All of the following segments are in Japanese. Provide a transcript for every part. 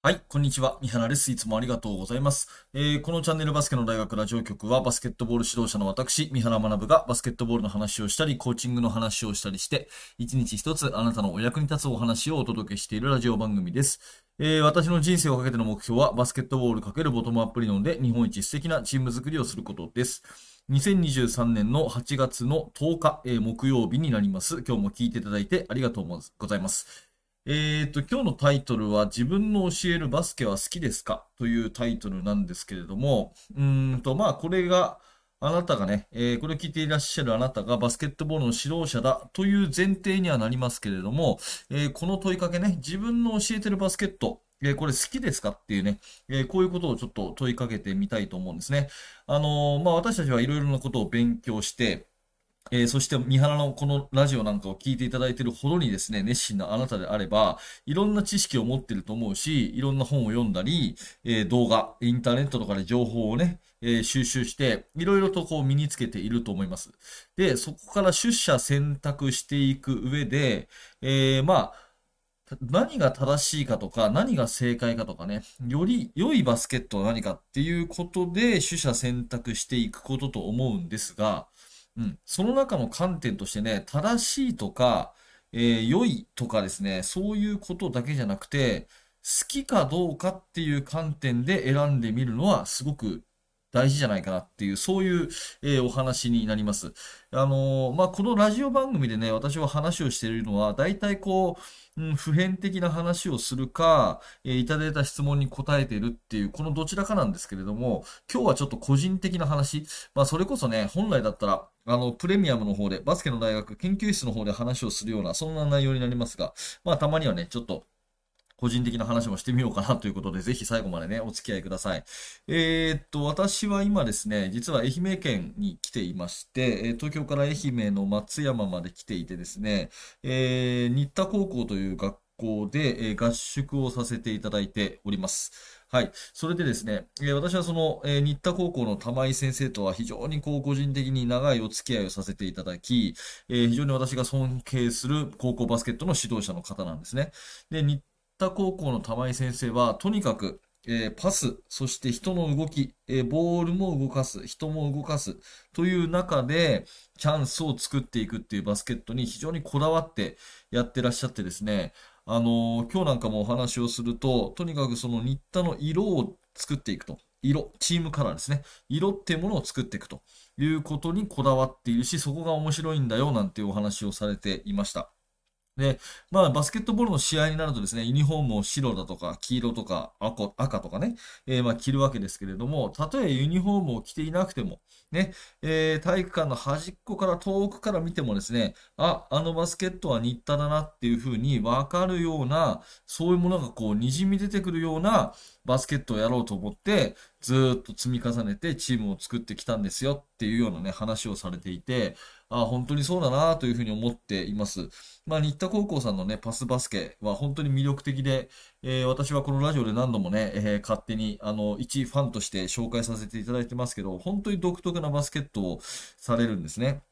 はい、こんにちは。三原です。いつもありがとうございます。えー、このチャンネルバスケの大学ラジオ局はバスケットボール指導者の私、三原学がバスケットボールの話をしたり、コーチングの話をしたりして、一日一つあなたのお役に立つお話をお届けしているラジオ番組です。えー、私の人生をかけての目標はバスケットボール×ボトムアップ理論で日本一素敵なチーム作りをすることです。2023年の8月の10日、えー、木曜日になります。今日も聞いていただいてありがとうございます。えっと、今日のタイトルは自分の教えるバスケは好きですか？というタイトルなんですけれども、うんと、まあ、これが、あなたがね、えー、これを聞いていらっしゃるあなたがバスケットボールの指導者だという前提にはなりますけれども、えー、この問いかけね、自分の教えてるバスケット、えー、これ好きですか？っていうね、えこういうことをちょっと問いかけてみたいと思うんですね。あのまあ、私たちはいろいろなことを勉強して、えー、そして三原のこのラジオなんかを聞いていただいているほどにですね、熱心なあなたであれば、いろんな知識を持ってると思うし、いろんな本を読んだり、えー、動画、インターネットとかで情報をね、えー、収集して、いろいろとこう身につけていると思います。で、そこから出社選択していく上で、えまあ、何が正しいかとか、何が正解かとかね、より良いバスケットは何かっていうことで、取捨選択していくことと思うんですが、うん、その中の観点としてね、正しいとか、えー、良いとかですね、そういうことだけじゃなくて、好きかどうかっていう観点で選んでみるのはすごく大事じゃないかなっていう、そういう、えー、お話になります。あのー、まあ、このラジオ番組でね、私は話をしているのは、大体こう、うん、普遍的な話をするか、えー、いただいた質問に答えているっていう、このどちらかなんですけれども、今日はちょっと個人的な話、まあ、それこそね、本来だったら、あの、プレミアムの方で、バスケの大学研究室の方で話をするような、そんな内容になりますが、まあ、たまにはね、ちょっと、個人的な話もしてみようかなということで、ぜひ最後までね、お付き合いください。えー、っと、私は今ですね、実は愛媛県に来ていまして、東京から愛媛の松山まで来ていてですね、えー、新田高校という学校で、え合宿をさせていただいております。はい。それでですね、え私はその、え新田高校の玉井先生とは非常にこう個人的に長いお付き合いをさせていただき、え非常に私が尊敬する高校バスケットの指導者の方なんですね。で、新田高校の玉井先生は、とにかく、えー、パス、そして人の動き、えー、ボールも動かす、人も動かすという中で、チャンスを作っていくっていうバスケットに非常にこだわってやってらっしゃってですね、あのー、今日なんかもお話をすると、とにかくその新田の色を作っていくと。色、チームカラーですね。色っていうものを作っていくということにこだわっているし、そこが面白いんだよなんていうお話をされていました。で、まあ、バスケットボールの試合になるとですね、ユニフォームを白だとか、黄色とか、赤とかね、えー、まあ、着るわけですけれども、たとえユニフォームを着ていなくても、ね、えー、体育館の端っこから遠くから見てもですね、あ、あのバスケットは新田だなっていうふうにわかるような、そういうものがこう、滲み出てくるようなバスケットをやろうと思って、ずっと積み重ねてチームを作ってきたんですよっていうようなね、話をされていて、あ本当にそうだなというふうに思っています。まあ、新田高校さんのね、パスバスケは本当に魅力的で、えー、私はこのラジオで何度もね、えー、勝手に、あの、一ファンとして紹介させていただいてますけど、本当に独特なバスケットをされるんですね。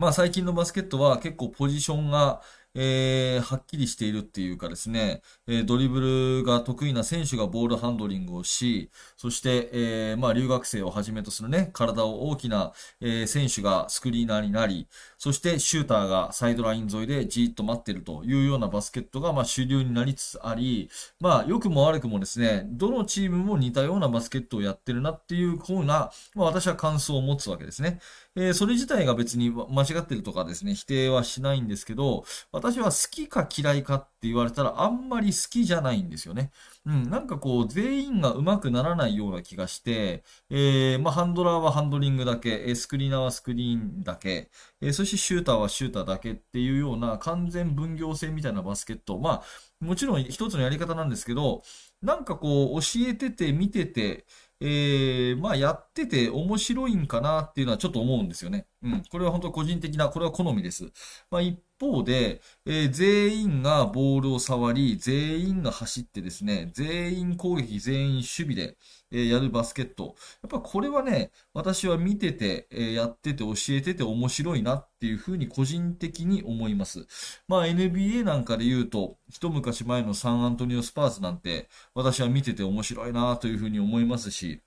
まあ最近のバスケットは結構ポジションが、えー、はっきりしているっていうかですね、えー、ドリブルが得意な選手がボールハンドリングをし、そして、えー、まあ、留学生をはじめとするね、体を大きな、え選手がスクリーナーになり、そしてシューターがサイドライン沿いでじーっと待ってるというようなバスケットが、まあ、主流になりつつあり、まあ、良くも悪くもですね、どのチームも似たようなバスケットをやってるなっていうふうな、まあ、私は感想を持つわけですね。えそれ自体が別に間違ってるとかですね、否定はしないんですけど、私は好きか嫌いかって言われたらあんまり好きじゃないんですよね。うん、なんかこう、全員が上手くならないような気がして、えー、まあ、ハンドラーはハンドリングだけ、スクリーナーはスクリーンだけ、え、そしてシューターはシューターだけっていうような完全分業制みたいなバスケット。まあ、もちろん一つのやり方なんですけど、なんかこう、教えてて、見てて、えー、まあやってて面白いんかなっていうのはちょっと思うんですよね。うん。これは本当個人的な、これは好みです。まあ一方で、えー、全員がボールを触り、全員が走ってですね、全員攻撃、全員守備で、えー、やるバスケット。やっぱこれはね、私は見てて、えー、やってて教えてて面白いなっていうふうに個人的に思います。まあ NBA なんかで言うと、一昔前のサンアントニオスパーズなんて、私は見てて面白いなというふうに思いますし、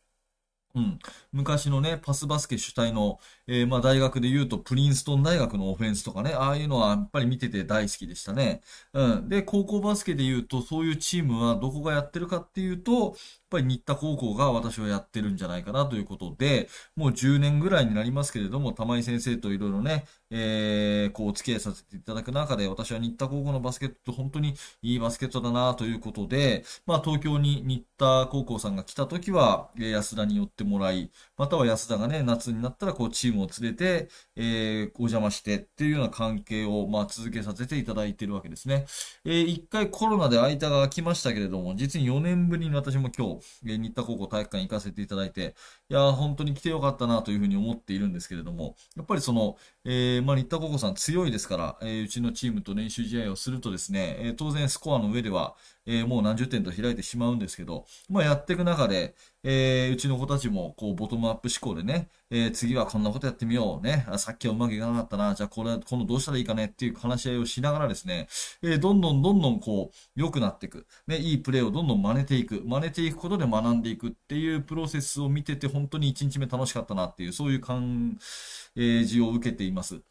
うん。昔のね、パスバスケ主体の、えー、まあ大学で言うと、プリンストン大学のオフェンスとかね、ああいうのはやっぱり見てて大好きでしたね。うん。で、高校バスケで言うと、そういうチームはどこがやってるかっていうと、ぱり新田高校が私はやってるんじゃないかなということで、もう10年ぐらいになりますけれども、玉井先生といろいろね、えー、こう、お付き合いさせていただく中で、私は新田高校のバスケット、本当にいいバスケットだなということで、まあ、東京に新田高校さんが来た時は、安田に寄ってもらい、または安田がね、夏になったらこう、チームを連れて、えー、お邪魔してっていうような関係を、まあ、続けさせていただいてるわけですね。えー、一回コロナで間が空きましたけれども、実に4年ぶりに私も今日、新田高校体育館に行かせていただいて、いや、本当に来てよかったなというふうに思っているんですけれども、やっぱりその、えー、まあ、新田高校さん強いですから、えー、うちのチームと練習試合をするとですね、え、当然スコアの上では、えー、もう何十点と開いてしまうんですけど、まあ、やっていく中で、えー、うちの子たちも、こう、ボトムアップ思考でね、えー、次はこんなことやってみよう。ね。あさっきはうまくいかなかったな。じゃあ、これ、今度どうしたらいいかね？っていう話し合いをしながらですね、え、どんどんどんどんこう、良くなっていく。ね、いいプレーをどんどん真似ていく。真似ていくことで学んでいくっていうプロセスを見てて、本当に1日目楽しかったなっていう、そういう感じを受けています。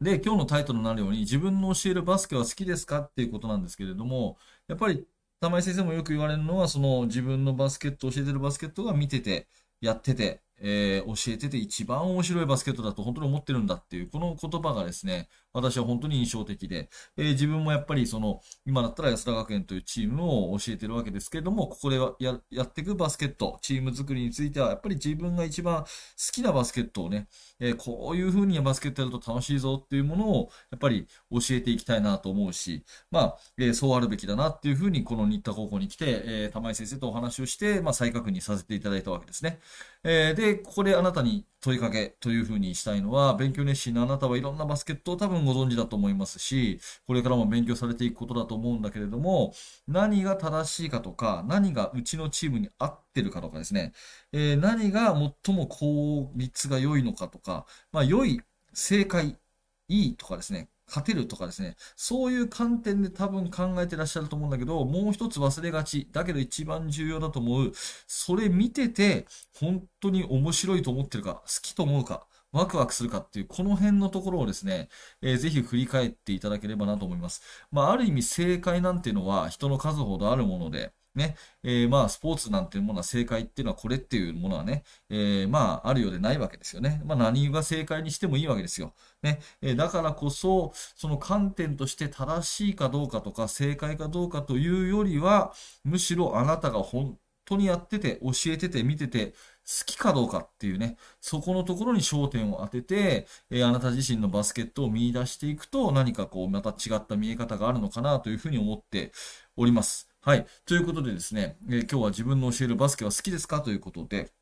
で、今日のタイトルになるように、自分の教えるバスケは好きですかっていうことなんですけれども、やっぱり玉井先生もよく言われるのは、その自分のバスケット、教えてるバスケットが見てて、やってて、えー、教えてて一番面白いバスケットだと本当に思ってるんだっていう、この言葉がですね、私は本当に印象的で、えー、自分もやっぱりその、今だったら安田学園というチームを教えてるわけですけれども、ここでややっていくバスケット、チーム作りについては、やっぱり自分が一番好きなバスケットをね、えー、こういう風にバスケットやると楽しいぞっていうものを、やっぱり教えていきたいなと思うし、まあ、え、そうあるべきだなっていう風に、この新田高校に来て、え、玉井先生とお話をして、まあ、再確認させていただいたわけですね。えー、で、ここであなたに問いかけというふうにしたいのは、勉強熱心なあなたはいろんなバスケットを多分ご存知だと思いますし、これからも勉強されていくことだと思うんだけれども、何が正しいかとか、何がうちのチームに合ってるかとかですね、えー、何が最も効率が良いのかとか、まあ、良い、正解、いいとかですね、勝てるとかですね、そういう観点で多分考えてらっしゃると思うんだけど、もう一つ忘れがち。だけど一番重要だと思う。それ見てて、本当に面白いと思ってるか、好きと思うか、ワクワクするかっていう、この辺のところをですね、えー、ぜひ振り返っていただければなと思います。まあ、ある意味正解なんていうのは人の数ほどあるもので、ね、えー、まあ、スポーツなんていうものは正解っていうのはこれっていうものはね、えー、まあ、あるようでないわけですよね。まあ、何が正解にしてもいいわけですよ。ね、えー、だからこそ、その観点として正しいかどうかとか、正解かどうかというよりは、むしろあなたが本当にやってて、教えてて、見てて、好きかどうかっていうね、そこのところに焦点を当てて、えー、あなた自身のバスケットを見出していくと、何かこう、また違った見え方があるのかなというふうに思っております。はい。ということでですね、えー、今日は自分の教えるバスケは好きですかということで、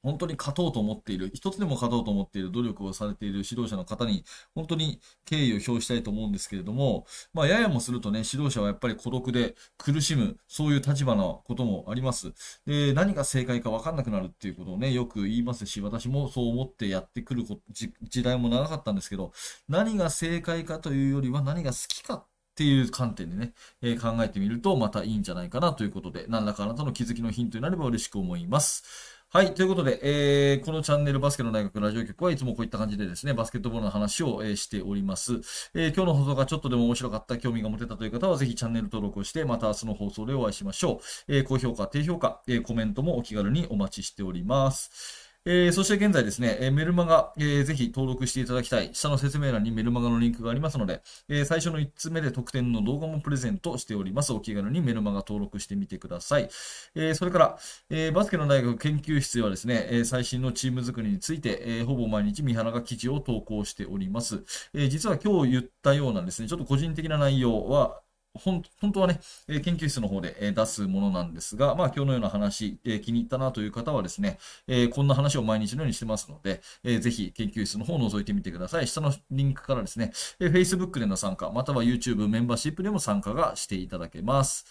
本当に勝とうと思っている、一つでも勝とうと思っている努力をされている指導者の方に、本当に敬意を表したいと思うんですけれども、まあ、ややもするとね、指導者はやっぱり孤独で苦しむ、そういう立場のこともあります。で、何が正解かわかんなくなるっていうことをね、よく言いますし、私もそう思ってやってくる時代も長かったんですけど、何が正解かというよりは何が好きかっていう観点でね、えー、考えてみるとまたいいんじゃないかなということで、何らかあなたの気づきのヒントになれば嬉しく思います。はい。ということで、えー、このチャンネルバスケの大学ラジオ局はいつもこういった感じでですね、バスケットボールの話を、えー、しております。えー、今日の放送がちょっとでも面白かった、興味が持てたという方は、ぜひチャンネル登録をして、また明日の放送でお会いしましょう。え高評価、低評価、えコメントもお気軽にお待ちしております。えー、そして現在ですね、えー、メルマガ、えー、ぜひ登録していただきたい。下の説明欄にメルマガのリンクがありますので、えー、最初の1つ目で特典の動画もプレゼントしております。お気軽にメルマガ登録してみてください。えー、それから、えー、バスケの大学研究室ではですね、えー、最新のチーム作りについて、えー、ほぼ毎日三原が記事を投稿しております。えー、実は今日言ったようなですね、ちょっと個人的な内容は、本当はね、え研究室の方で、え出すものなんですが、まあ今日のような話、え気に入ったなという方はですね、えこんな話を毎日のようにしてますので、えぜひ研究室の方を覗いてみてください。下のリンクからですね、え Facebook での参加、または YouTube メンバーシップでも参加がしていただけます。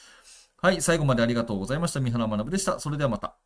はい、最後までありがとうございました。三原学でした。それではまた。